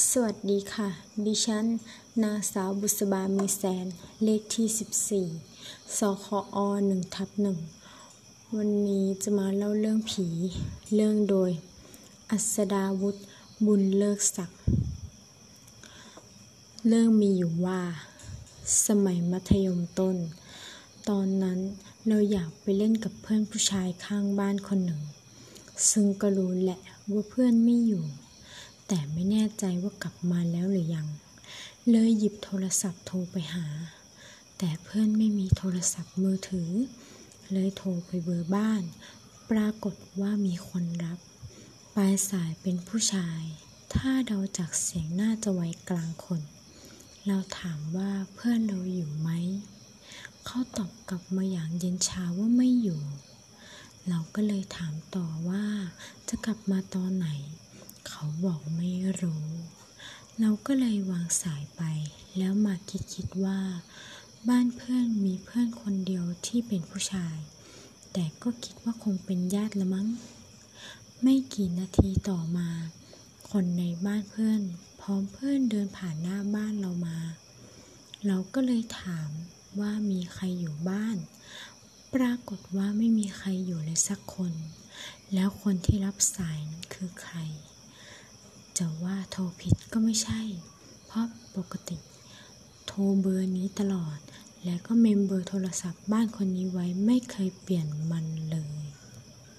สวัสดีค่ะ ดิฉัน นางสาวบุษบามีแสน เลขที่ 14 สคอ1ทับ1วันนี้จะมาเล่าเรื่องผี เรื่องโดย อัศดาวุฒบุญเลิกศักดิ์เรื่องมีอยู่ว่า สมัยมัธยมต้น ตอนนั้นเราอยากไปเล่นกับเพื่อนผู้ชายข้างบ้านคนหนึ่ง ซึ่งก็รู้แหละว่าเพื่อนไม่อยู่ แต่ไม่แน่ใจว่ากลับมาแล้วหรือยัง เลยหยิบโทรศัพท์โทรไปหา แต่เพื่อนไม่มีโทรศัพท์มือถือ เลยโทรไปเบอร์บ้าน ปรากฏว่ามีคนรับ ปลายสายเป็นผู้ชาย ถ้าเดาจากเสียงน่าจะไว้กลางคน เราถามว่าเพื่อนเราอยู่ไหม เขาตอบกลับมาอย่างเย็นชาว่าไม่อยู่ เราก็เลยถามต่อว่าจะกลับมาตอนไหน เขาบอกไม่รู้ เราก็เลยวางสายไป แล้วมาคิดคิดว่า บ้านเพื่อนมีเพื่อนคนเดียวที่เป็นผู้ชาย แต่ก็คิดว่าคงเป็นญาติละมั้ง ไม่กี่นาทีต่อมา คนในบ้านเพื่อน พร้อมเพื่อนเดินผ่านหน้าบ้านเรามา เราก็เลยถามว่ามีใครอยู่บ้าน ปรากฏว่าไม่มีใครอยู่เลยสักคน แล้วคนที่รับสายนั้นคือใคร จะว่าโทรผิดก็ไม่ใช่ เพราะปกติ โทรเบอร์นี้ตลอด และก็เมมเบอร์โทรศัพท์บ้านคนนี้ไว้ไม่เคยเปลี่ยนมันเลย